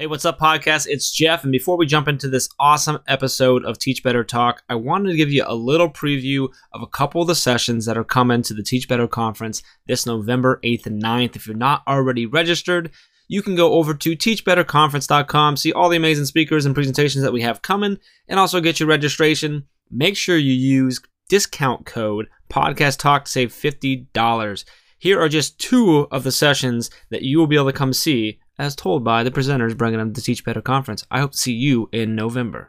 Hey, what's up, podcast? It's Jeff. And before we jump into this awesome episode of Teach Better Talk, I wanted to give you a little preview of a couple of the sessions that are coming to the Teach Better Conference this November 8th and 9th. If you're not already registered, you can go over to teachbetterconference.com, see all the amazing speakers and presentations that we have coming, and also get your registration. Make sure you use discount code Podcast Talk to save $50. Here are just two of the sessions that you will be able to come see as told by the presenters bringing them to Teach Better Conference. I hope to see you in November.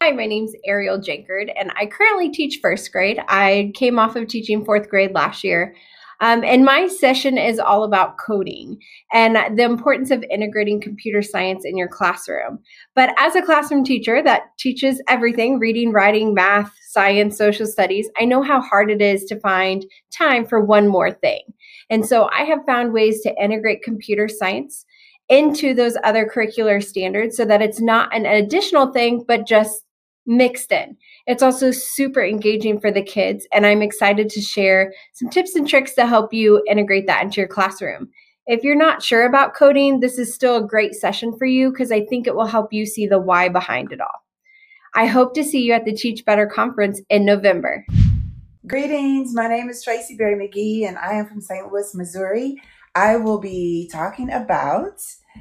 Hi, my name's Ariel Jenkard, and I currently teach first grade. I came off of teaching fourth grade last year. Um, and my session is all about coding and the importance of integrating computer science in your classroom. But as a classroom teacher that teaches everything reading, writing, math, science, social studies I know how hard it is to find time for one more thing. And so I have found ways to integrate computer science into those other curricular standards so that it's not an additional thing, but just mixed in. It's also super engaging for the kids, and I'm excited to share some tips and tricks to help you integrate that into your classroom. If you're not sure about coding, this is still a great session for you because I think it will help you see the why behind it all. I hope to see you at the Teach Better conference in November. Greetings. My name is Tracy Berry McGee, and I am from St. Louis, Missouri. I will be talking about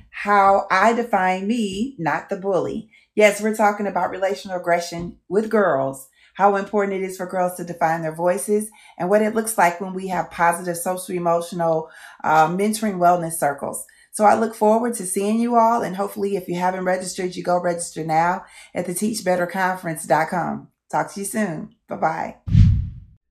how I define me, not the bully. Yes, we're talking about relational aggression with girls, how important it is for girls to define their voices, and what it looks like when we have positive social emotional uh, mentoring wellness circles. So I look forward to seeing you all, and hopefully, if you haven't registered, you go register now at the teachbetterconference.com. Talk to you soon. Bye bye.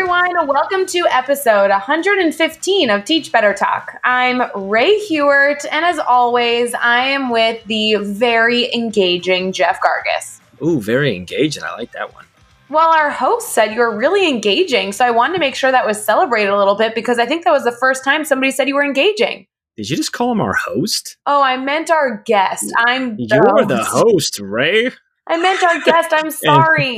Everyone, welcome to episode 115 of Teach Better Talk. I'm Rae Hughart, and as always, I am with the very engaging Jeff Gargas. Ooh, very engaging. I like that one. Well, our host said you were really engaging, so I wanted to make sure that was celebrated a little bit because I think that was the first time somebody said you were engaging. Did you just call him our host? Oh, I meant our guest. I'm You're the host, Rae. I meant our guest. I'm sorry.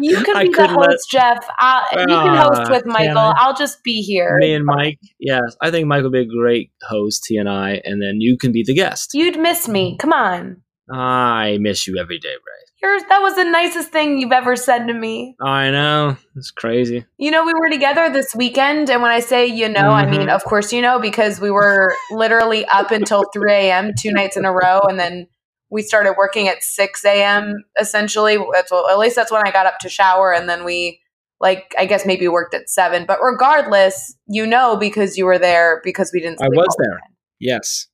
You can be the couldn't let- host, Jeff. Uh, you can Ah, host with Michael. I'll just be here. Me and Mike. Yes, I think Mike would be a great host. He and I, and then you can be the guest. You'd miss me. Come on. I miss you every day, Rae. You're, that was the nicest thing you've ever said to me. I know it's crazy. You know, we were together this weekend, and when I say you know, I mean, Mhm. of course you know, because we were literally up until 3 a.m. two nights in a row, and then we started working at 6 a.m. essentially. That's what, at least that's when I got up to shower, and then we, like, I guess maybe worked at 7. But regardless, you know, because you were there, because we didn't I was there. weekend. Yes,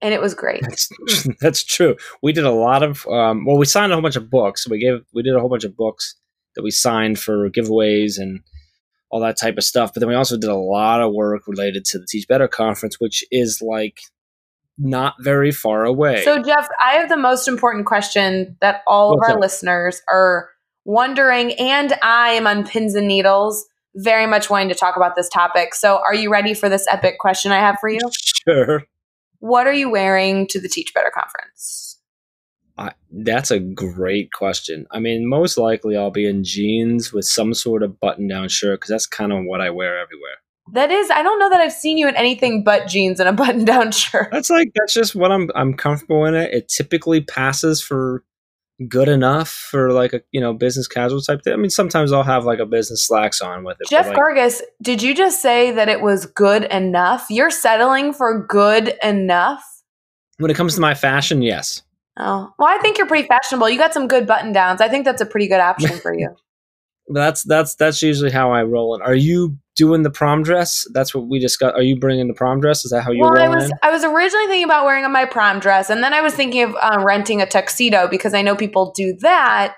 And it was great. that's that's true. We did a lot of um, well, we signed a whole bunch of books. We gave we did a whole bunch of books that we signed for giveaways and all that type of stuff. But then we also did a lot of work related to the Teach Better conference, which is like not very far away. So, Jeff, I have the most important question that all What's of our listeners are wondering, and I am on pins and needles, very much wanting to talk about this topic. So, are you ready for this epic question I have for you? sure. What are you wearing to the Teach Better conference? I, that's a great question. I mean, most likely I'll be in jeans with some sort of button-down shirt because that's kind of what I wear everywhere. That is, I don't know that I've seen you in anything but jeans and a button down shirt. That's like that's just what I'm I'm comfortable in it. It typically passes for good enough for like a you know business casual type thing. I mean, sometimes I'll have like a business slacks on with it. Jeff like, Gargas, did you just say that it was good enough? You're settling for good enough? when it comes to my fashion, yes. Oh, well, I think you're pretty fashionable. You got some good button downs. I think that's a pretty good option for you. That's that's that's usually how I roll. it. Are you doing the prom dress? That's what we discussed. Are you bringing the prom dress? Is that how you well, I was in? I was originally thinking about wearing my prom dress, and then I was thinking of uh, renting a tuxedo because I know people do that.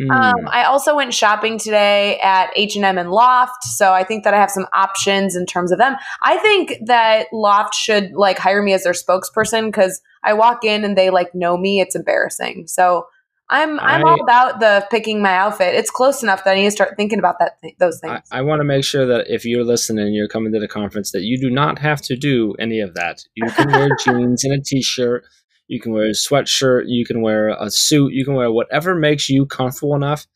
Hmm. Um, I also went shopping today at H and M and Loft, so I think that I have some options in terms of them. I think that Loft should like hire me as their spokesperson because I walk in and they like know me. It's embarrassing. So I'm I'm I- all about the picking my outfit. It's close enough that I need to start thinking about that th- those things. I want to make sure that if you're listening, you're coming to the conference, that you do not have to do any of that. You can wear jeans and a t-shirt. You can wear a sweatshirt. You can wear a suit. You can wear whatever makes you comfortable enough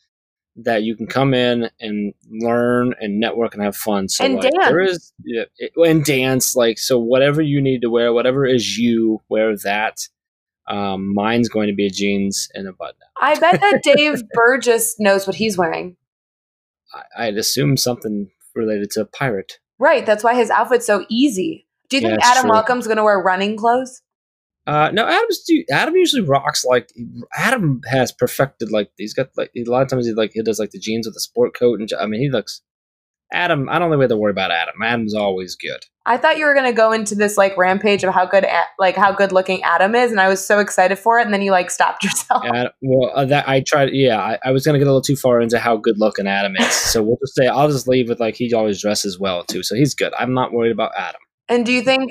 that you can come in and learn and network and have fun. So And like, there is yeah, it- and dance like so. Whatever you need to wear, whatever is you, wear that. Um, mine's going to be jeans and a button. I bet that Dave Burgess knows what he's wearing. I, I'd assume something related to a pirate. Right, that's why his outfit's so easy. Do you Yeah, think Adam true. Welcome's going to wear running clothes? Uh, no, Adam's do Adam usually rocks like Adam has perfected like he's got like a lot of times he like he does like the jeans with the sport coat and I mean he looks Adam. I don't think we have to worry about Adam. Adam's always good. I thought you were going to go into this like rampage of how good like how good looking Adam is and I was so excited for it and then you like stopped yourself. Ad, well, uh, that I tried. Yeah, I, I was gonna get a little too far into how good looking Adam is. So we'll just say I'll just leave with like he always dresses well too. So he's good. I'm not worried about Adam. And do you think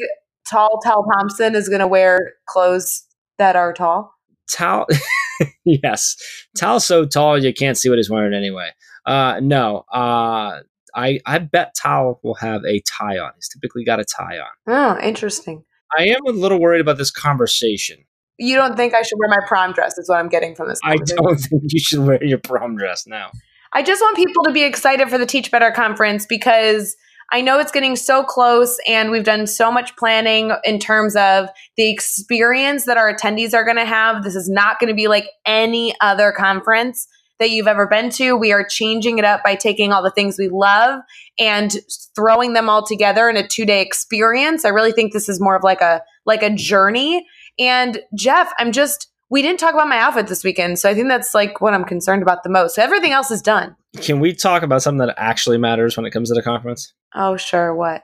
tall Tal Thompson is going to wear clothes that are tall? Tal, yes, Tal's so tall you can't see what he's wearing anyway. Uh, no, uh, I I bet Tal will have a tie on. He's typically got a tie on. Oh, interesting. I am a little worried about this conversation. You don't think I should wear my prom dress? Is what I'm getting from this. I don't think you should wear your prom dress now. I just want people to be excited for the Teach Better conference because I know it's getting so close and we've done so much planning in terms of the experience that our attendees are going to have. This is not going to be like any other conference that you've ever been to. We are changing it up by taking all the things we love and throwing them all together in a 2-day experience. I really think this is more of like a like a journey. And Jeff, I'm just we didn't talk about my outfit this weekend, so I think that's like what I'm concerned about the most. So everything else is done. Can we talk about something that actually matters when it comes to the conference? Oh, sure. What?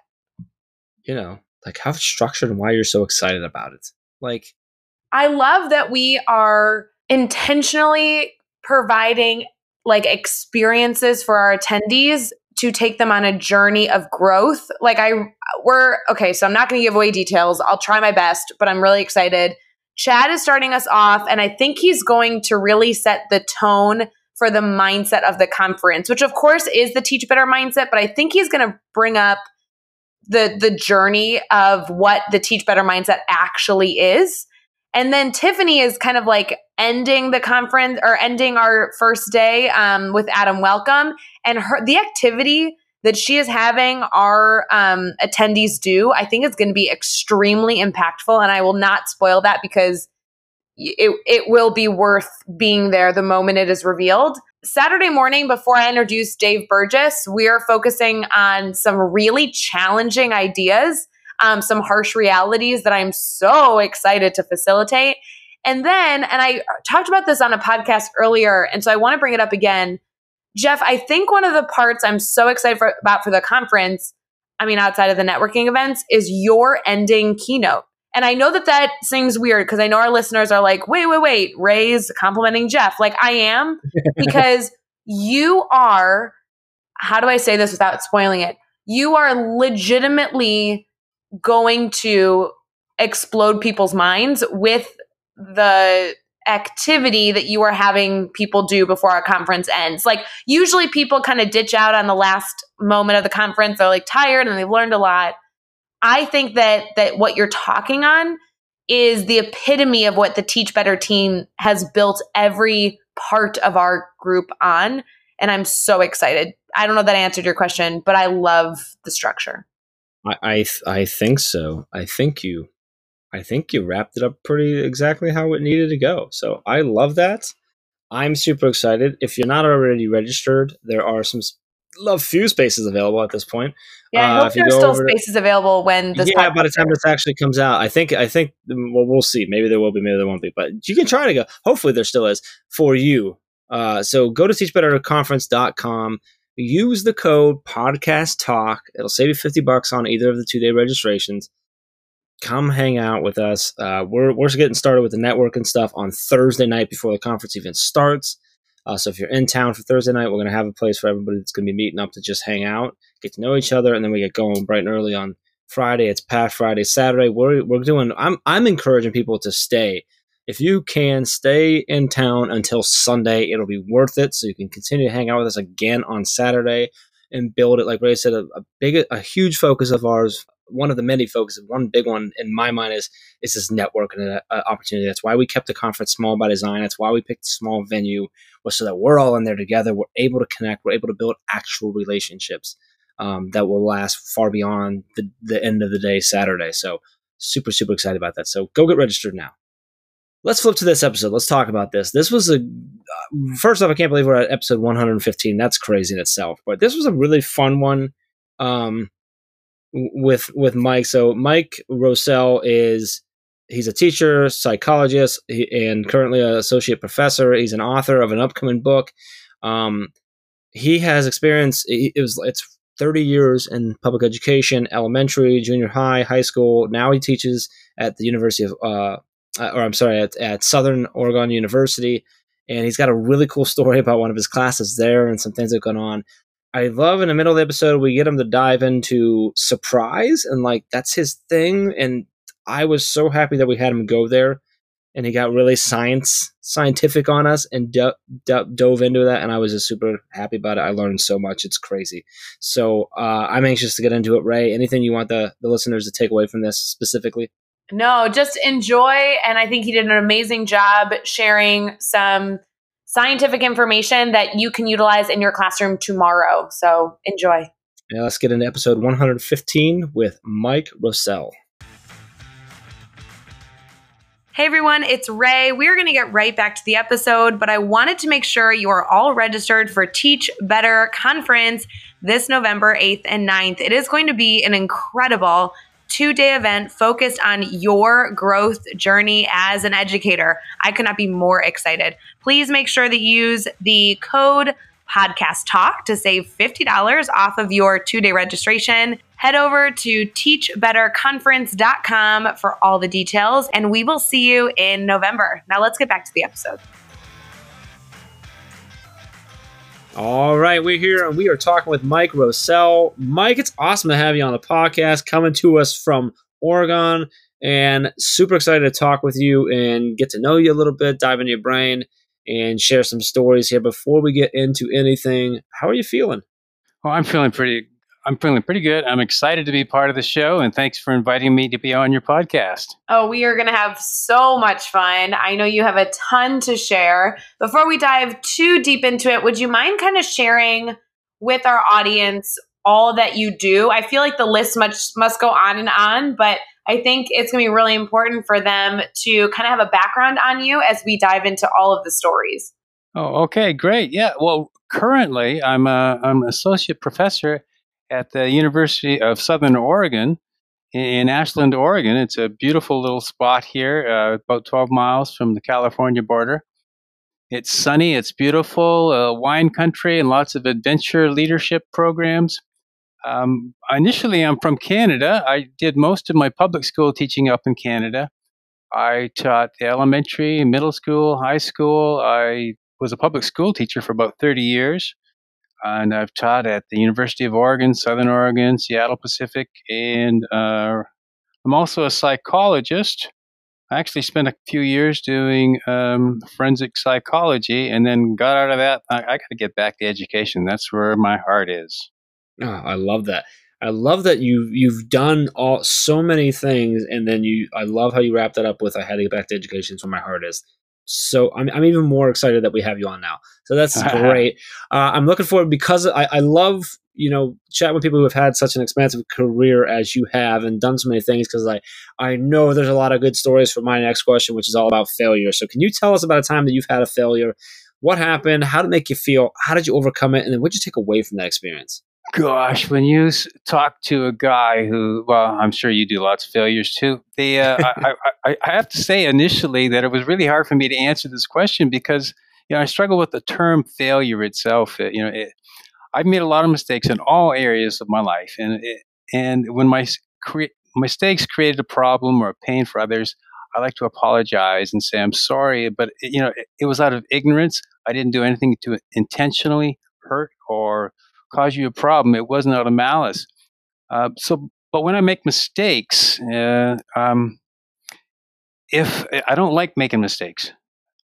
You know, like how it's structured and why you're so excited about it. Like, I love that we are intentionally providing like experiences for our attendees to take them on a journey of growth. Like I we're okay, so I'm not going to give away details. I'll try my best, but I'm really excited. Chad is starting us off and I think he's going to really set the tone for the mindset of the conference, which of course is the teach better mindset, but I think he's going to bring up the the journey of what the teach better mindset actually is. And then Tiffany is kind of like ending the conference or ending our first day um, with Adam Welcome, and her the activity that she is having our um, attendees do, I think is going to be extremely impactful. And I will not spoil that because it it will be worth being there the moment it is revealed. Saturday morning, before I introduce Dave Burgess, we are focusing on some really challenging ideas um, some harsh realities that I'm so excited to facilitate. And then, and I talked about this on a podcast earlier, and so I want to bring it up again. Jeff, I think one of the parts I'm so excited for, about for the conference, I mean, outside of the networking events, is your ending keynote. And I know that that seems weird because I know our listeners are like, wait, wait, wait, Rae's complimenting Jeff. Like I am, because you are, how do I say this without spoiling it? You are legitimately going to explode people's minds with the activity that you are having people do before our conference ends. Like usually people kind of ditch out on the last moment of the conference. They're like tired and they've learned a lot. I think that that what you're talking on is the epitome of what the Teach Better team has built every part of our group on. And I'm so excited. I don't know that I answered your question, but I love the structure. I I, th- I think so. I think you, I think you wrapped it up pretty exactly how it needed to go. So I love that. I'm super excited. If you're not already registered, there are some love few spaces available at this point. Yeah, I Uh, hope you there's still over to- spaces available when this. yeah, by the time this actually comes out, I think I think well we'll see. Maybe there will be, maybe there won't be, but you can try to go. Hopefully, there still is for you. Uh, so go to teachbetterconference.com. Use the code podcast talk. It'll save you fifty bucks on either of the two day registrations. Come hang out with us. Uh, we're we're getting started with the network and stuff on Thursday night before the conference even starts. Uh, so if you're in town for Thursday night, we're going to have a place for everybody that's going to be meeting up to just hang out, get to know each other, and then we get going bright and early on Friday. It's past Friday, Saturday. We're we're doing. I'm I'm encouraging people to stay if you can stay in town until Sunday, it'll be worth it. So you can continue to hang out with us again on Saturday and build it. Like Rae said, a, a big, a huge focus of ours. One of the many focuses, one big one in my mind is is this networking uh, opportunity. That's why we kept the conference small by design. That's why we picked a small venue, was so that we're all in there together. We're able to connect. We're able to build actual relationships um, that will last far beyond the, the end of the day, Saturday. So super, super excited about that. So go get registered now let's flip to this episode. Let's talk about this. This was a first off, I can't believe we're at episode 115. That's crazy in itself. But this was a really fun one um, with with Mike. So Mike Rousell is he's a teacher, psychologist, and currently an associate professor. He's an author of an upcoming book. Um, he has experience. It was it's 30 years in public education, elementary, junior high, high school. Now he teaches at the University of uh, or I'm sorry, at, at Southern Oregon University. And he's got a really cool story about one of his classes there and some things that have gone on. I love in the middle of the episode, we get him to dive into surprise and like that's his thing. And I was so happy that we had him go there and he got really science scientific on us and do, do, dove into that and i was just super happy about it i learned so much it's crazy so uh, i'm anxious to get into it rae anything you want the, the listeners to take away from this specifically no, just enjoy. And I think he did an amazing job sharing some scientific information that you can utilize in your classroom tomorrow. So enjoy. Now let's get into episode 115 with Mike Rousell. Hey everyone, it's Rae. We're going to get right back to the episode, but I wanted to make sure you are all registered for Teach Better Conference this November 8th and 9th. It is going to be an incredible two day event focused on your growth journey as an educator. I could not be more excited. Please make sure that you use the code podcast talk to save $50 off of your two day registration. Head over to teachbetterconference.com for all the details, and we will see you in November. Now, let's get back to the episode. All right, we're here and we are talking with Mike Rousell. Mike, it's awesome to have you on the podcast, coming to us from Oregon, and super excited to talk with you and get to know you a little bit, dive into your brain, and share some stories here. Before we get into anything, how are you feeling? Well, I'm feeling pretty I'm feeling pretty good. I'm excited to be part of the show, and thanks for inviting me to be on your podcast. Oh, we are going to have so much fun. I know you have a ton to share. Before we dive too deep into it, would you mind kind of sharing with our audience all that you do? I feel like the list must must go on and on, but I think it's going to be really important for them to kind of have a background on you as we dive into all of the stories. Oh, okay, great. Yeah, well, currently I'm a, I'm an associate professor at the University of Southern Oregon in Ashland, Oregon. It's a beautiful little spot here, uh, about 12 miles from the California border. It's sunny, it's beautiful, uh, wine country, and lots of adventure leadership programs. Um, initially, I'm from Canada. I did most of my public school teaching up in Canada. I taught elementary, middle school, high school. I was a public school teacher for about 30 years and I've taught at the University of Oregon, Southern Oregon, Seattle Pacific, and uh, I'm also a psychologist. I actually spent a few years doing um, forensic psychology, and then got out of that. I, I got to get back to education. That's where my heart is. Oh, I love that. I love that you you've done all so many things, and then you. I love how you wrap that up with "I had to get back to education." That's where my heart is so I'm, I'm even more excited that we have you on now. So that's great. Uh, I'm looking forward because I, I love you know chat with people who have had such an expansive career as you have and done so many things because I I know there's a lot of good stories for my next question, which is all about failure. So can you tell us about a time that you've had a failure? What happened? How did it make you feel? How did you overcome it? And then what did you take away from that experience? Gosh, when you talk to a guy who, well, I'm sure you do lots of failures too. They, uh, I, I, I, have to say initially that it was really hard for me to answer this question because you know I struggle with the term failure itself. It, you know, it, I've made a lot of mistakes in all areas of my life, and it, and when my cre- mistakes created a problem or a pain for others, I like to apologize and say I'm sorry, but you know it, it was out of ignorance. I didn't do anything to intentionally hurt or cause you a problem. It wasn't out of malice. Uh, so, but when I make mistakes, uh, um, if I don't like making mistakes,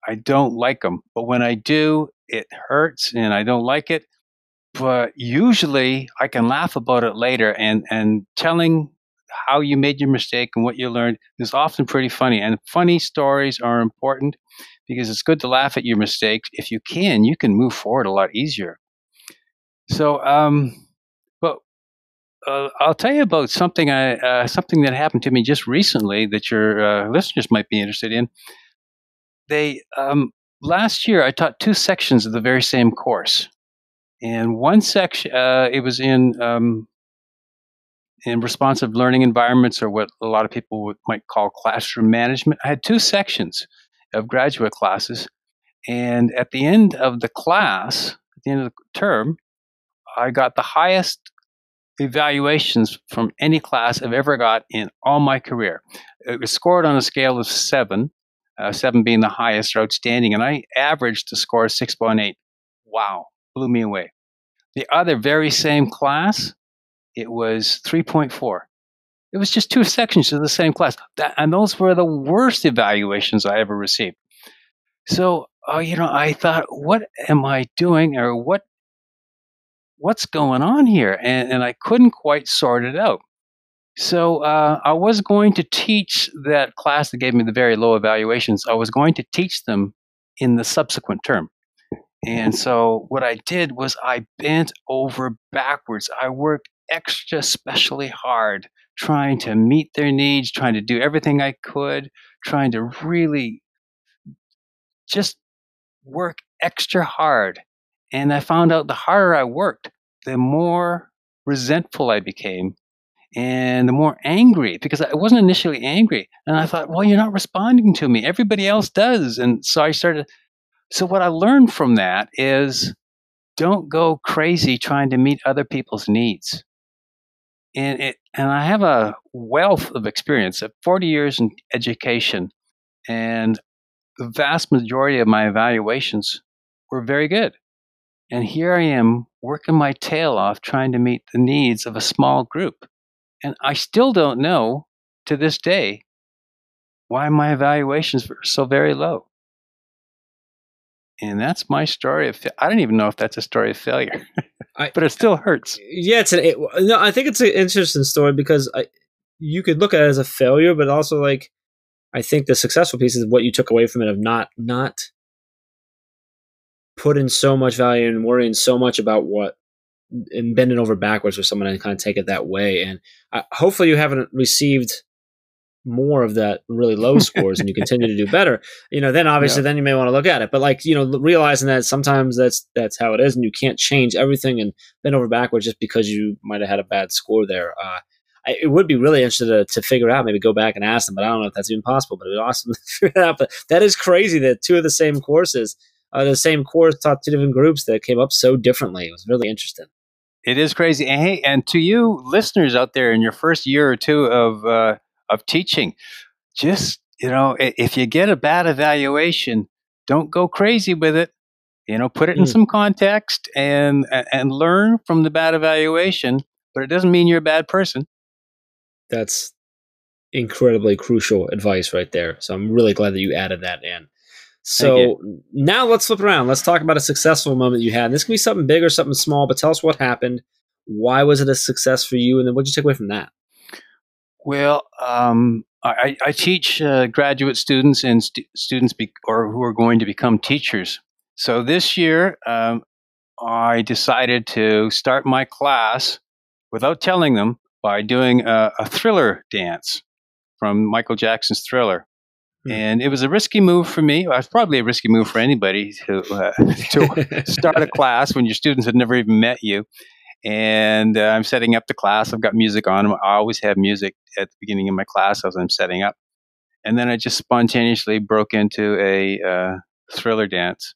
I don't like them. But when I do, it hurts and I don't like it. But usually I can laugh about it later and, and telling how you made your mistake and what you learned is often pretty funny. And funny stories are important because it's good to laugh at your mistakes. If you can, you can move forward a lot easier. So, um, but uh, I'll tell you about something I uh, something that happened to me just recently that your uh, listeners might be interested in. They um, last year I taught two sections of the very same course, and one section uh, it was in um, in responsive learning environments, or what a lot of people would, might call classroom management. I had two sections of graduate classes, and at the end of the class, at the end of the term, I got the highest evaluations from any class I've ever got in all my career. It was scored on a scale of seven, uh, seven being the highest or outstanding, and I averaged a score of 6.8. Wow, blew me away. The other very same class, it was 3.4. It was just two sections of the same class. That, and those were the worst evaluations I ever received. So, uh, you know, I thought, what am I doing or what what's going on here? And, and I couldn't quite sort it out. So uh, I was going to teach that class that gave me the very low evaluations. I was going to teach them in the subsequent term. And so what I did was I bent over backwards. I worked extra specially hard trying to meet their needs, trying to do everything I could, trying to really just work extra hard. And I found out the harder I worked, the more resentful I became and the more angry because I wasn't initially angry. And I thought, well, you're not responding to me. Everybody else does. And so I started. So what I learned from that is don't go crazy trying to meet other people's needs. And it, and I have a wealth of experience of 40 years in education, and the vast majority of my evaluations were very good. And here I am working my tail off trying to meet the needs of a small group. And I still don't know to this day why my evaluations were so very low. And that's my story of. I don't even know if that's a story of failure, but it still hurts. Yeah, it's an. It, no, I think it's an interesting story because I, you could look at it as a failure, but also like, I think the successful piece is what you took away from it of not not putting so much value and worrying so much about what and bending over backwards for someone and kind of take it that way. And uh, hopefully, you haven't received more of that really low scores and you continue to do better you know then obviously yeah. then you may want to look at it but like you know realizing that sometimes that's that's how it is and you can't change everything and bend over backwards just because you might have had a bad score there uh, I, it would be really interesting to, to figure out maybe go back and ask them but i don't know if that's even possible but it'd be awesome to figure it out but that is crazy that two of the same courses uh, the same course taught two different groups that came up so differently it was really interesting it is crazy. And hey, and to you listeners out there in your first year or two of uh, of teaching, just you know, if you get a bad evaluation, don't go crazy with it. You know, put it in mm. some context and and learn from the bad evaluation. But it doesn't mean you're a bad person. That's incredibly crucial advice right there. So I'm really glad that you added that in. So now let's flip around. Let's talk about a successful moment you had. And this can be something big or something small, but tell us what happened. Why was it a success for you? And then what did you take away from that? Well, um, I, I, teach uh, graduate students and st- students be- or who are going to become teachers. So this year, um, I decided to start my class without telling them by doing a, a thriller dance from Michael Jackson's Thriller. Hmm. And it was a risky move for me. It was probably a risky move for anybody to uh, to start a class when your students had never even met you. And uh, I'm setting up the class. I've got music on. I always have music at the beginning of my class as I'm setting up. And then I just spontaneously broke into a uh, thriller dance,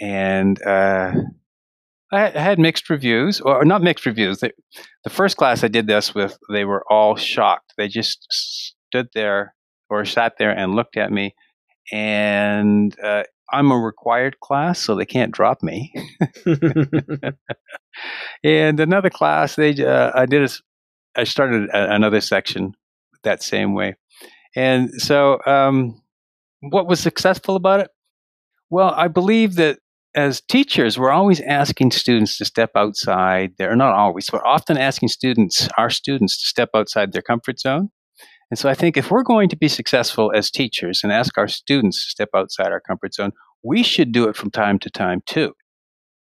and uh, I had mixed reviews, or not mixed reviews. the first class I did this with, they were all shocked. They just stood there or sat there and looked at me. And uh, I'm a required class, so they can't drop me. and another class, they uh, I did a, I started a, another section that same way, And so, um, what was successful about it? Well, I believe that as teachers, we're always asking students to step outside. They're not always, but often asking students, our students, to step outside their comfort zone. And so I think if we're going to be successful as teachers and ask our students to step outside our comfort zone, we should do it from time to time too.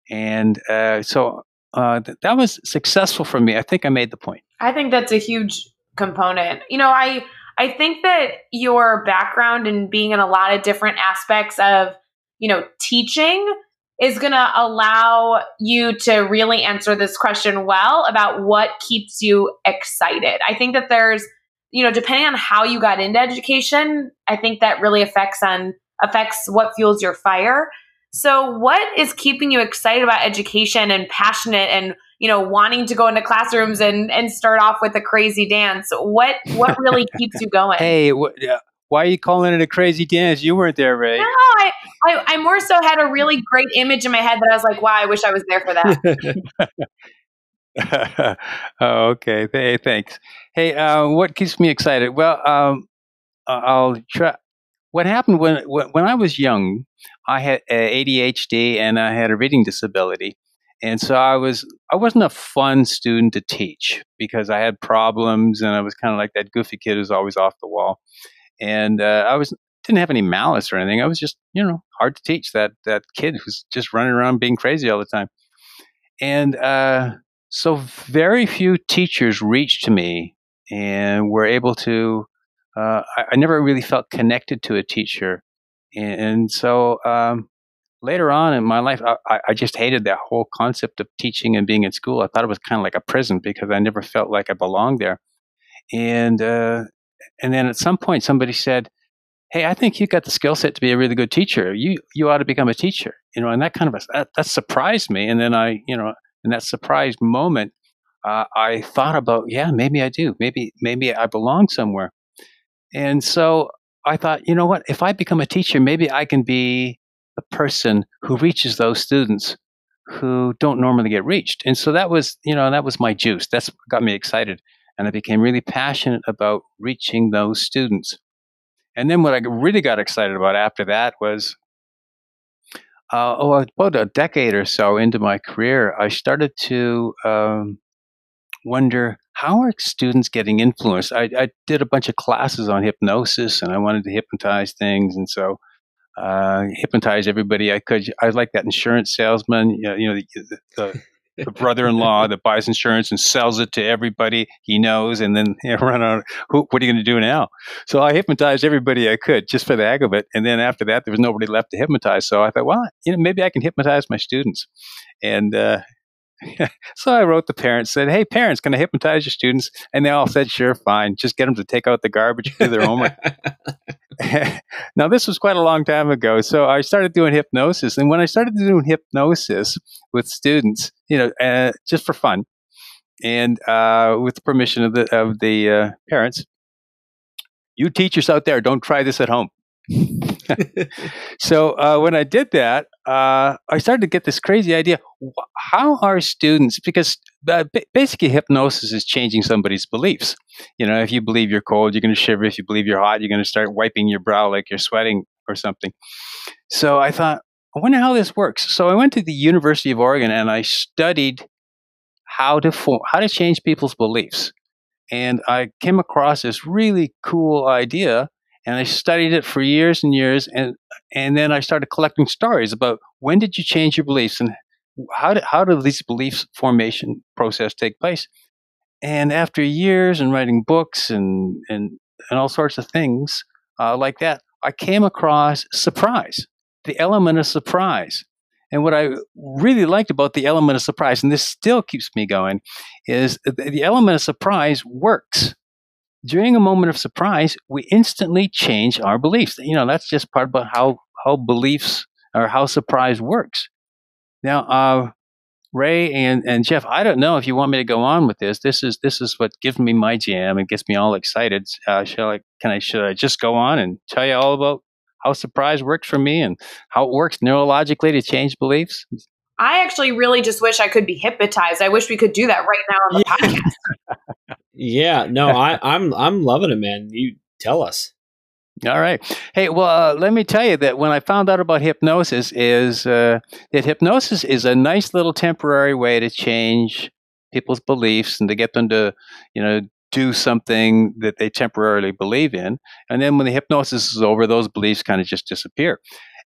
And uh, so uh, th- that was successful for me. I think I made the point. I think that's a huge component. You know, I I think that your background and being in a lot of different aspects of, you know, teaching is going to allow you to really answer this question well about what keeps you excited. I think that there's, you know, depending on how you got into education, I think that really affects on affects what fuels your fire. So, what is keeping you excited about education and passionate and you know wanting to go into classrooms and and start off with a crazy dance? What what really keeps you going? Hey, wh- uh, why are you calling it a crazy dance? You weren't there, Rae. No, I, I I more so had a really great image in my head that I was like, wow, I wish I was there for that. oh, okay. Hey, thanks. Hey, uh, what keeps me excited? Well, um, I'll try what happened when when I was young, I had ADHD and I had a reading disability, and so I was I wasn't a fun student to teach because I had problems and I was kind of like that goofy kid who's always off the wall, and uh, I was didn't have any malice or anything. I was just you know hard to teach that that kid who's just running around being crazy all the time, and uh, so very few teachers reached to me and were able to uh, I, I, never really felt connected to a teacher. And, and so um, later on in my life, I, I, just hated that whole concept of teaching and being in school. I thought it was kind of like a prison because I never felt like I belonged there. And uh, and then at some point, somebody said, "Hey, I think you've got the skill set to be a really good teacher. You you ought to become a teacher." You know, and that kind of that, that surprised me. And then I, you know, in that surprised moment, uh, I thought about, yeah, maybe I do. Maybe maybe I belong somewhere. And so I thought, you know what? If I become a teacher, maybe I can be a person who reaches those students who don't normally get reached. And so that was, you know, that was my juice. That's what got me excited. And I became really passionate about reaching those students. And then what I really got excited about after that was, uh, oh, about a decade or so into my career, I started to um, wonder how are students getting influenced? I, I, did a bunch of classes on hypnosis and I wanted to hypnotize things. And so, uh, hypnotize everybody I could. I like that insurance salesman, you know, you know the, the, the brother-in-law that buys insurance and sells it to everybody he knows, and then you know, run out. Who, what are you going to do now? So I hypnotized everybody I could just for the heck of it, and then after that, there was nobody left to hypnotize. So I thought, well, you know, maybe I can hypnotize my students, and uh, so I wrote the parents, said, "Hey, parents, can I hypnotize your students?" And they all said, "Sure, fine. Just get them to take out the garbage, do their homework." now, this was quite a long time ago, so I started doing hypnosis, and when I started doing hypnosis with students, you know, uh, just for fun, and uh, with permission of the of the uh, parents, you teachers out there, don't try this at home. so uh, when I did that, uh, I started to get this crazy idea: how are students? Because uh, basically, hypnosis is changing somebody's beliefs. You know, if you believe you're cold, you're going to shiver. If you believe you're hot, you're going to start wiping your brow like you're sweating or something. So I thought, I wonder how this works. So I went to the University of Oregon and I studied how to form, how to change people's beliefs. And I came across this really cool idea and I studied it for years and years, and and then I started collecting stories about when did you change your beliefs and how did how did these beliefs formation process take place? And after years and writing books and and and all sorts of things uh, like that, I came across surprise, the element of surprise. And what I really liked about the element of surprise, and this still keeps me going, is the element of surprise works during a moment of surprise, we instantly change our beliefs. You know, that's just part about how, how beliefs or how surprise works. Now, uh, Rae and, and Jeff, I don't know if you want me to go on with this. This is this is what gives me my jam and gets me all excited. Uh, shall I? Can I? Should I just go on and tell you all about how surprise works for me and how it works neurologically to change beliefs? I actually really just wish I could be hypnotized. I wish we could do that right now on the yeah. podcast. Yeah, no, I, I'm I'm loving it, man. You Tell us. All right. Hey, well, uh, let me tell you that when I found out about hypnosis, is uh, that hypnosis is a nice little temporary way to change people's beliefs and to get them to, you know, do something that they temporarily believe in, and then when the hypnosis is over, those beliefs kind of just disappear.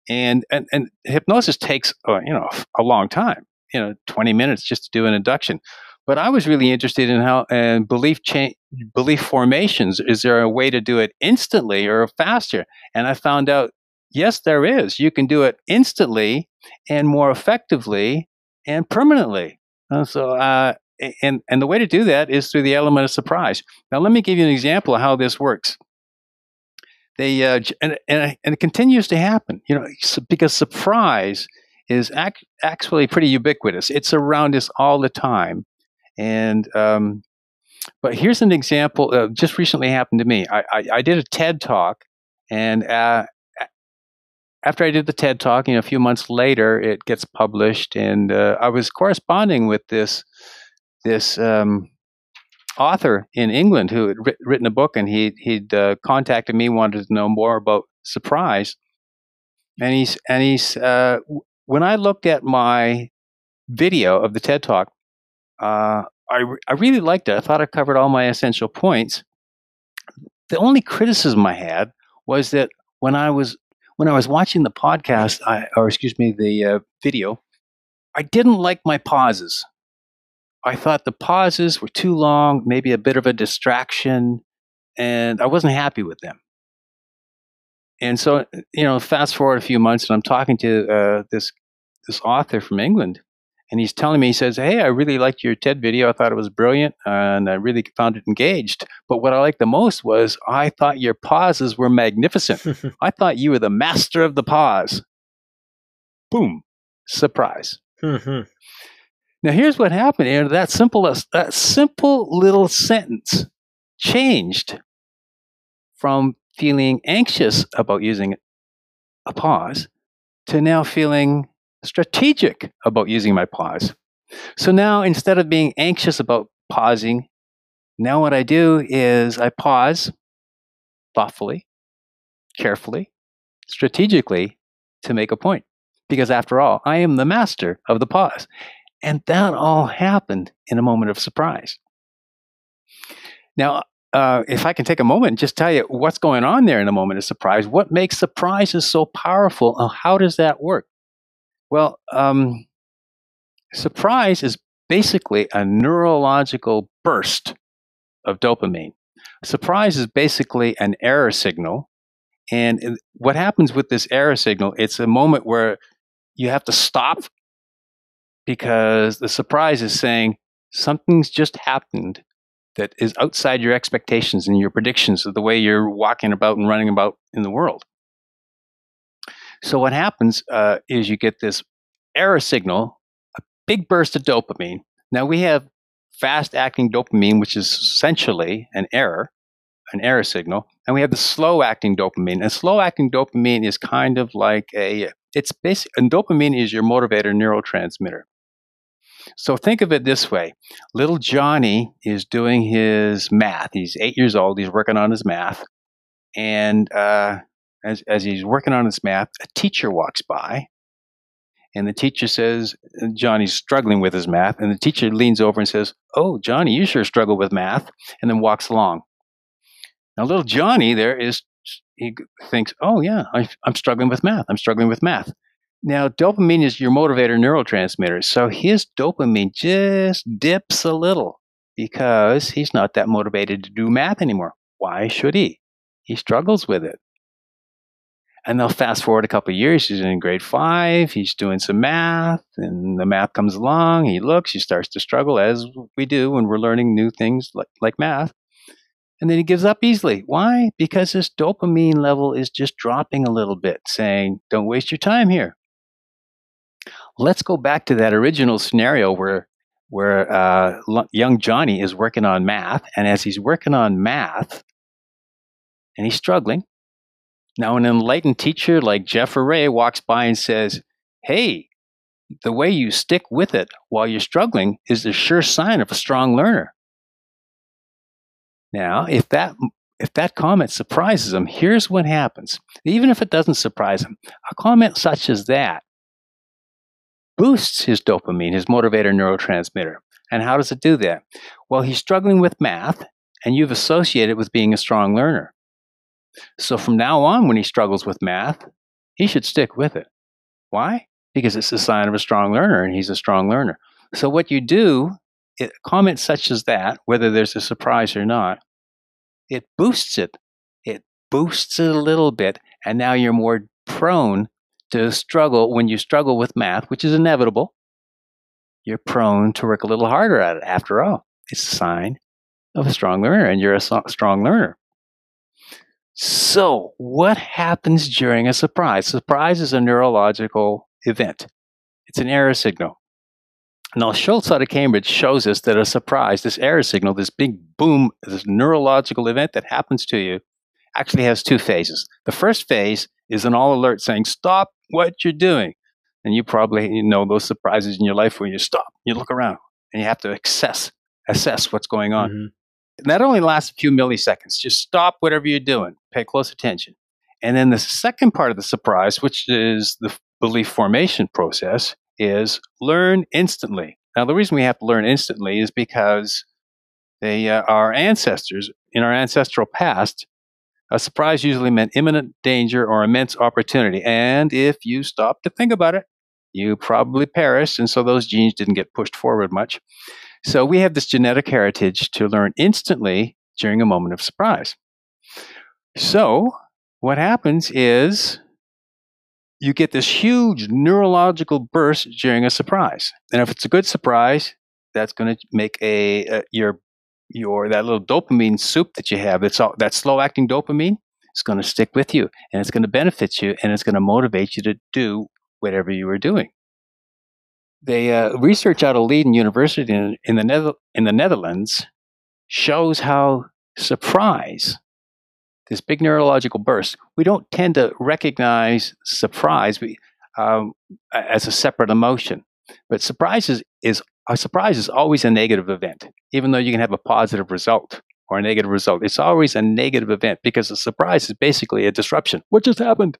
And and and hypnosis takes, uh, you know, a long time. You know, twenty minutes just to do an induction. But I was really interested in how and belief change, belief formations. Is there a way to do it instantly or faster? And I found out, yes, there is. You can do it instantly and more effectively and permanently. And so, uh, and and the way to do that is through the element of surprise. Now, let me give you an example of how this works. They uh, and, and and it continues to happen. You know, because surprise is ac- actually pretty ubiquitous. It's around us all the time. And um, but here's an example. Uh, just recently happened to me. I, I, I did a TED talk, and uh, after I did the TED talk, you know, a few months later, it gets published, and uh, I was corresponding with this this um, author in England who had writ- written a book, and he he'd uh, contacted me, wanted to know more about surprise, and he's and he's uh, when I looked at my video of the TED talk, uh, I, I really liked it. I thought I covered all my essential points. The only criticism I had was that when I was when I was watching the podcast, I, or excuse me, the uh, video, I didn't like my pauses. I thought the pauses were too long, maybe a bit of a distraction, and I wasn't happy with them. And so, you know, fast forward a few months, and I'm talking to uh, this this author from England, and he's telling me, he says, Hey, I really liked your TED video. I thought it was brilliant and I really found it engaged. But what I liked the most was I thought your pauses were magnificent. I thought you were the master of the pause. Boom. Surprise. Mm-hmm. now here's what happened. And that simple that simple little sentence changed from feeling anxious about using a pause to now feeling strategic about using my pause. So now instead of being anxious about pausing, now what I do is I pause thoughtfully, carefully, strategically to make a point. Because after all, I am the master of the pause. And that all happened in a moment of surprise. Now, uh, if I can take a moment and just tell you what's going on there in a moment of surprise, what makes surprises so powerful, how does that work? Well, um, surprise is basically a neurological burst of dopamine. Surprise is basically an error signal. And what happens with this error signal, it's a moment where you have to stop because the surprise is saying something's just happened that is outside your expectations and your predictions of the way you're walking about and running about in the world. So what happens uh, is you get this error signal, a big burst of dopamine. Now we have fast acting dopamine, which is essentially an error, an error signal, and we have the slow acting dopamine. And slow acting dopamine is kind of like a it's basic and dopamine is your motivator neurotransmitter. So think of it this way. Little Johnny is doing his math. He's eight years old. He's working on his math. And uh, as, as he's working on his math, a teacher walks by. And the teacher says, Johnny's struggling with his math. And the teacher leans over and says, Oh, Johnny, you sure struggle with math. And then walks along. Now, little Johnny there is, he thinks, Oh, yeah, I, I'm struggling with math. I'm struggling with math. Now, dopamine is your motivator neurotransmitter. So his dopamine just dips a little because he's not that motivated to do math anymore. Why should he? He struggles with it. And they'll fast forward a couple of years. He's in grade five. He's doing some math, and the math comes along. He looks. He starts to struggle, as we do when we're learning new things like, like math. And then he gives up easily. Why? Because his dopamine level is just dropping a little bit, saying, "Don't waste your time here." Let's go back to that original scenario where where uh, young Johnny is working on math, and as he's working on math, and he's struggling, now, an enlightened teacher like Jeff or Rae walks by and says, Hey, the way you stick with it while you're struggling is a sure sign of a strong learner. Now, if that if that comment surprises him, here's what happens. Even if it doesn't surprise him, a comment such as that boosts his dopamine, his motivator neurotransmitter. And how does it do that? Well, he's struggling with math, and you've associated with being a strong learner. So from now on, when he struggles with math, he should stick with it. Why? Because it's a sign of a strong learner, and he's a strong learner. So what you do, it, comments such as that, whether there's a surprise or not, it boosts it. It boosts it a little bit, and now you're more prone to struggle when you struggle with math, which is inevitable. You're prone to work a little harder at it. After all, it's a sign of a strong learner, and you're a strong learner. So, what happens during a surprise? Surprise is a neurological event. It's an error signal. Now, Schultz out of Cambridge shows us that a surprise, this error signal, this big boom, this neurological event that happens to you, actually has two phases. The first phase is an all alert saying, Stop what you're doing. And you probably know those surprises in your life where you stop, you look around, and you have to assess, assess what's going on. Mm-hmm. That only lasts a few milliseconds. Just stop whatever you're doing, pay close attention. And then the second part of the surprise, which is the belief formation process, is learn instantly. Now, the reason we have to learn instantly is because they, uh, our ancestors, in our ancestral past, a surprise usually meant imminent danger or immense opportunity. And if you stop to think about it, you probably perished. And so those genes didn't get pushed forward much. So we have this genetic heritage to learn instantly during a moment of surprise. So what happens is you get this huge neurological burst during a surprise. And if it's a good surprise, that's going to make a, a your your that little dopamine soup that you have. That's all that slow acting dopamine. It's going to stick with you, and it's going to benefit you, and it's going to motivate you to do whatever you were doing. They uh, research out of Leiden University in, in the Nether- in the Netherlands shows how surprise this big neurological burst, we don't tend to recognize surprise um, as a separate emotion. But surprise is, is a surprise is always a negative event, even though you can have a positive result or a negative result. It's always a negative event because a surprise is basically a disruption. What just happened?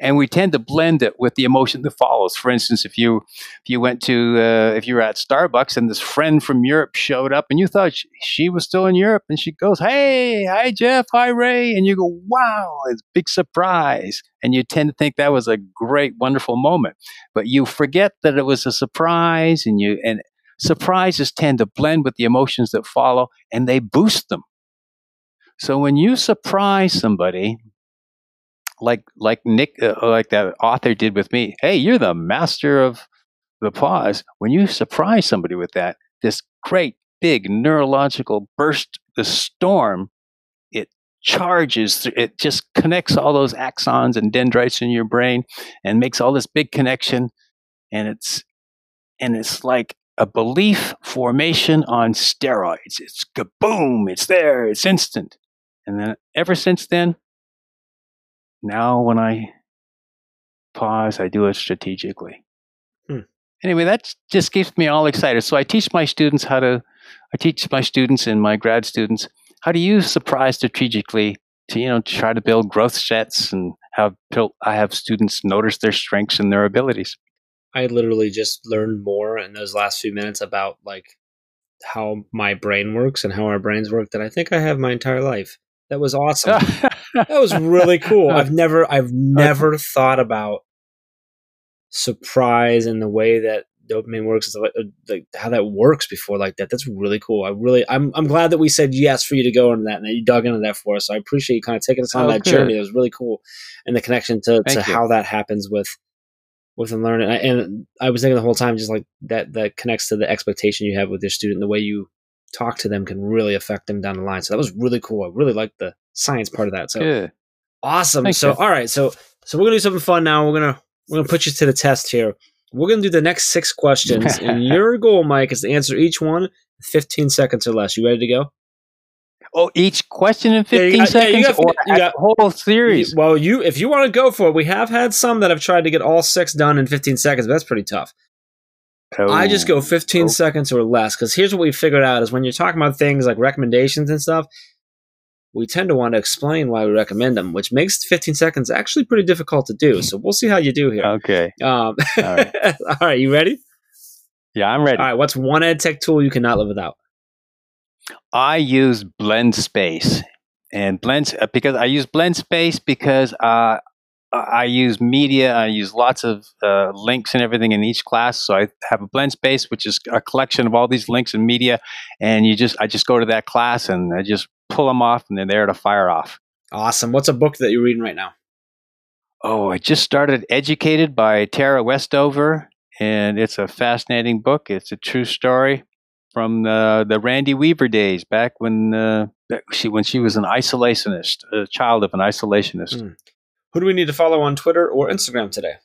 And we tend to blend it with the emotion that follows. For instance, if you if you went to uh, if you were at Starbucks and this friend from Europe showed up and you thought she, she was still in Europe and she goes, "Hey, hi Jeff, hi Rae," and you go, "Wow, it's big surprise," and you tend to think that was a great, wonderful moment, but you forget that it was a surprise, and you and surprises tend to blend with the emotions that follow and they boost them. So when you surprise somebody, like like Nick, uh, like that author did with me, hey, you're the master of the pause. When you surprise somebody with that, this great big neurological burst, the storm, it charges, it just connects all those axons and dendrites in your brain and makes all this big connection, and it's and it's like a belief formation on steroids. It's kaboom, it's there, it's instant. And then ever since then, now when I pause, I do it strategically. Hmm. Anyway, that just keeps me all excited. So I teach my students how to, I teach my students and my grad students how to use surprise strategically to, you know, try to build growth sets and have I have students notice their strengths and their abilities. I literally just learned more in those last few minutes about like how my brain works and how our brains work that I think I have my entire life. That was awesome. that was really cool. I've never I've never thought about surprise and the way that dopamine works like, uh, like how that works before like that that's really cool i really i'm i'm glad that we said yes for you to go into that and that you dug into that for us so i appreciate you kind of taking us on oh, that good. journey it was really cool and the connection to, to how that happens with with and learning. And I was thinking the whole time, just like that, that connects to the expectation you have with your student. The way you talk to them can really affect them down the line. So that was really cool. I really liked the science part of that. So Good. awesome. Thanks, so all right, so so we're gonna do something fun now. We're gonna we're gonna put you to the test here. We're gonna do the next six questions, and your goal, Mike, is to answer each one 15 seconds or less. You ready to go? Oh, each question in 15 yeah, got, seconds yeah, got, or you got, whole series? Well, you if you want to go for it, we have had some that have tried to get all six done in 15 seconds, but that's pretty tough. Oh, I just go 15 oh. seconds or less because here's what we figured out is when you're talking about things like recommendations and stuff, we tend to want to explain why we recommend them, which makes 15 seconds actually pretty difficult to do. So we'll see how you do here. Okay. Um, All right. all right, you ready? Yeah, I'm ready. All right, what's one ed tech tool you cannot live without? I use Blend Space, and Blend uh, because I use Blend Space because uh, I use media. I use lots of uh, links and everything in each class. So I have a Blend Space, which is a collection of all these links and media, and you just I just go to that class and I just pull them off, and they're there to fire off. Awesome. What's a book that you're reading right now? Oh, I just started Educated by Tara Westover, and it's a fascinating book. It's a true story from the, the Randy Weaver days, back when uh, she when she was an isolationist, a child of an isolationist. Mm. Who do we need to follow on Twitter or Instagram today?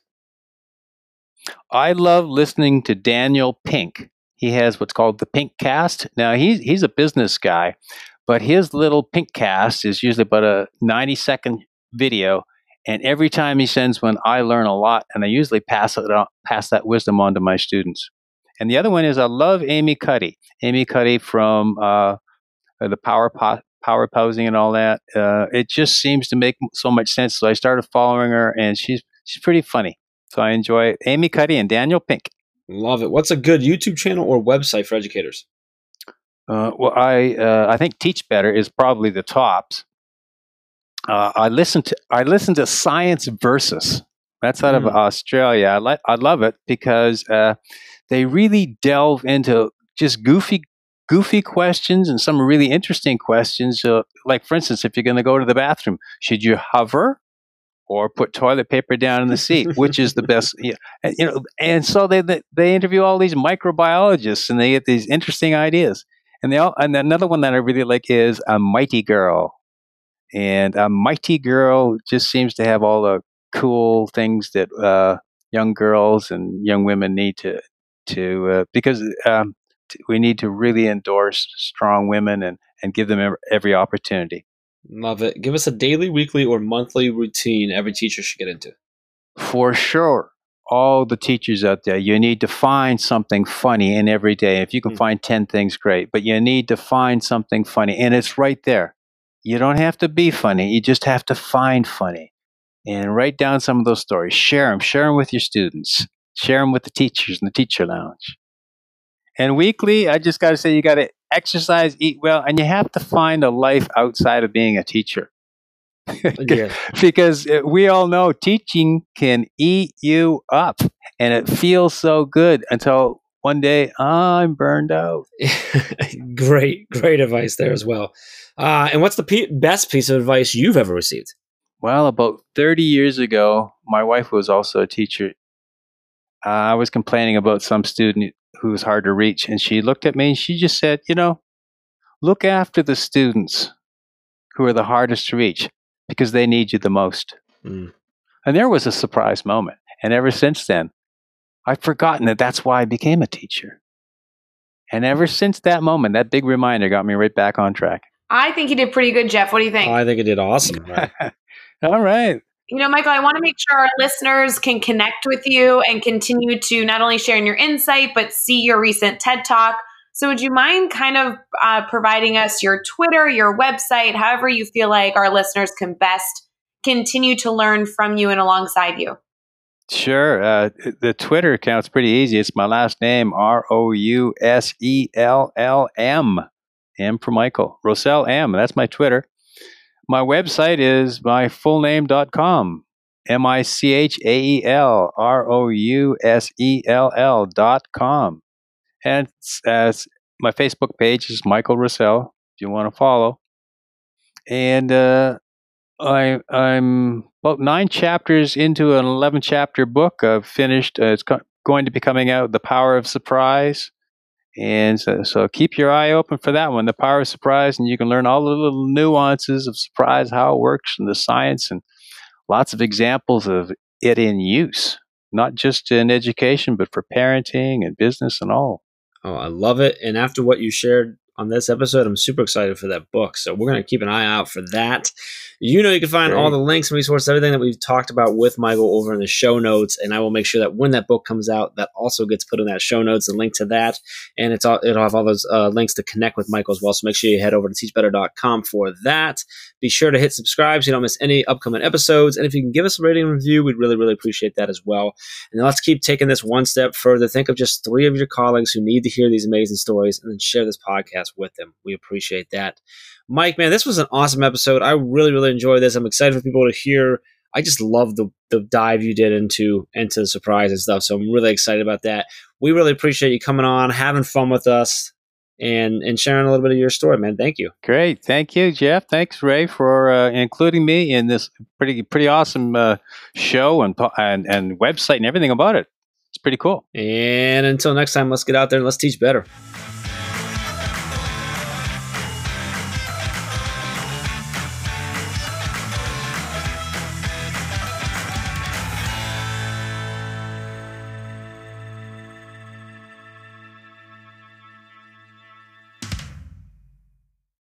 I love listening to Daniel Pink. He has what's called the Pink Cast. Now he's he's a business guy, but his little Pink Cast is usually about a ninety second video, and every time he sends one, I learn a lot, and I usually pass it on, pass that wisdom on to my students. And the other one is I love Amy Cuddy. Amy Cuddy from uh, the Power po- Power Posing and all that. Uh, it just seems to make so much sense. So I started following her, and she's she's pretty funny. So I enjoy it. Amy Cuddy and Daniel Pink. Love it. What's a good YouTube channel or website for educators? Uh, well, I uh, I think Teach Better is probably the tops. Uh, I listen to I listen to Science Versus. That's out Mm. of Australia. I like I love it because uh, they really delve into just goofy goofy questions and some really interesting questions. Uh, like for instance, if you're going to go to the bathroom, should you hover or put toilet paper down in the seat? Which is the best? Yeah, and, you know, and so they, they they interview all these microbiologists and they get these interesting ideas. And they all and another one that I really like is a mighty girl. And a mighty girl just seems to have all the cool things that uh, young girls and young women need to to uh, because um, t- we need to really endorse strong women and and give them every opportunity. Love it. Give us a daily, weekly, or monthly routine every teacher should get into. For sure, all the teachers out there, you need to find something funny in every day. If you can Mm. find 10 things, great, but you need to find something funny, and it's right there. You don't have to be funny, you just have to find funny. And write down some of those stories, share them, share them with your students, share them with the teachers in the teacher lounge. And weekly, I just got to say, you got to exercise, eat well, and you have to find a life outside of being a teacher Yeah. because uh, we all know teaching can eat you up and it feels so good until one day I'm burned out. great, great advice there as well. Uh, and what's the pe- best piece of advice you've ever received? Well, about 30 years ago, my wife was also a teacher. Uh, I was complaining about some student who was hard to reach, and she looked at me and she just said, You know, look after the students who are the hardest to reach because they need you the most. Mm. And there was a surprise moment. And ever since then, I've forgotten that that's why I became a teacher. And ever since that moment, that big reminder got me right back on track. I think you did pretty good, Jeff. What do you think? Oh, I think it did awesome. Right. All right. You know, Michael, I want to make sure our listeners can connect with you and continue to not only share in your insight, but see your recent TED Talk. So, would you mind kind of uh, providing us your Twitter, your website, however you feel like our listeners can best continue to learn from you and alongside you? Sure. Uh, the Twitter account's pretty easy. It's my last name, R O U S E L L M. M for Michael. Rousell M. That's my Twitter. My website is myfullname.com. M I C H A E L R O U S E L L dot com. And uh, my Facebook page is Michael Rousell, if you want to follow. And uh, I, I'm about nine chapters into an 11 chapter book. I've finished, uh, it's co- going to be coming out, The Power of Surprise. And so, so keep your eye open for that one, The Power of Surprise, and you can learn all the little nuances of surprise, how it works, and the science, and lots of examples of it in use, not just in education, but for parenting and business and all. Oh, I love it. And after what you shared on this episode. I'm super excited for that book. So we're going to keep an eye out for that. You know, you can find all the links and resources, everything that we've talked about with Michael over in the show notes. And I will make sure that when that book comes out, that also gets put in that show notes, a link to that. And it's all, it'll have all those uh, links to connect with Michael as well. So make sure you head over to teachbetter.com for that. Be sure to hit subscribe so you don't miss any upcoming episodes. And if you can give us a rating and review, we'd really, really appreciate that as well. And let's keep taking this one step further. Think of just three of your colleagues who need to hear these amazing stories and then share this podcast with them. We appreciate that. Mike, man, this was an awesome episode. I really, really enjoyed this. I'm excited for people to hear. I just love the the dive you did into into the surprise and stuff. So I'm really excited about that. We really appreciate you coming on, having fun with us, and and sharing a little bit of your story, man. Thank you. Great, thank you, Jeff. Thanks, Rae, for uh, including me in this pretty pretty awesome uh, show and, and and website and everything about it. It's pretty cool. And until next time, let's get out there and let's teach better.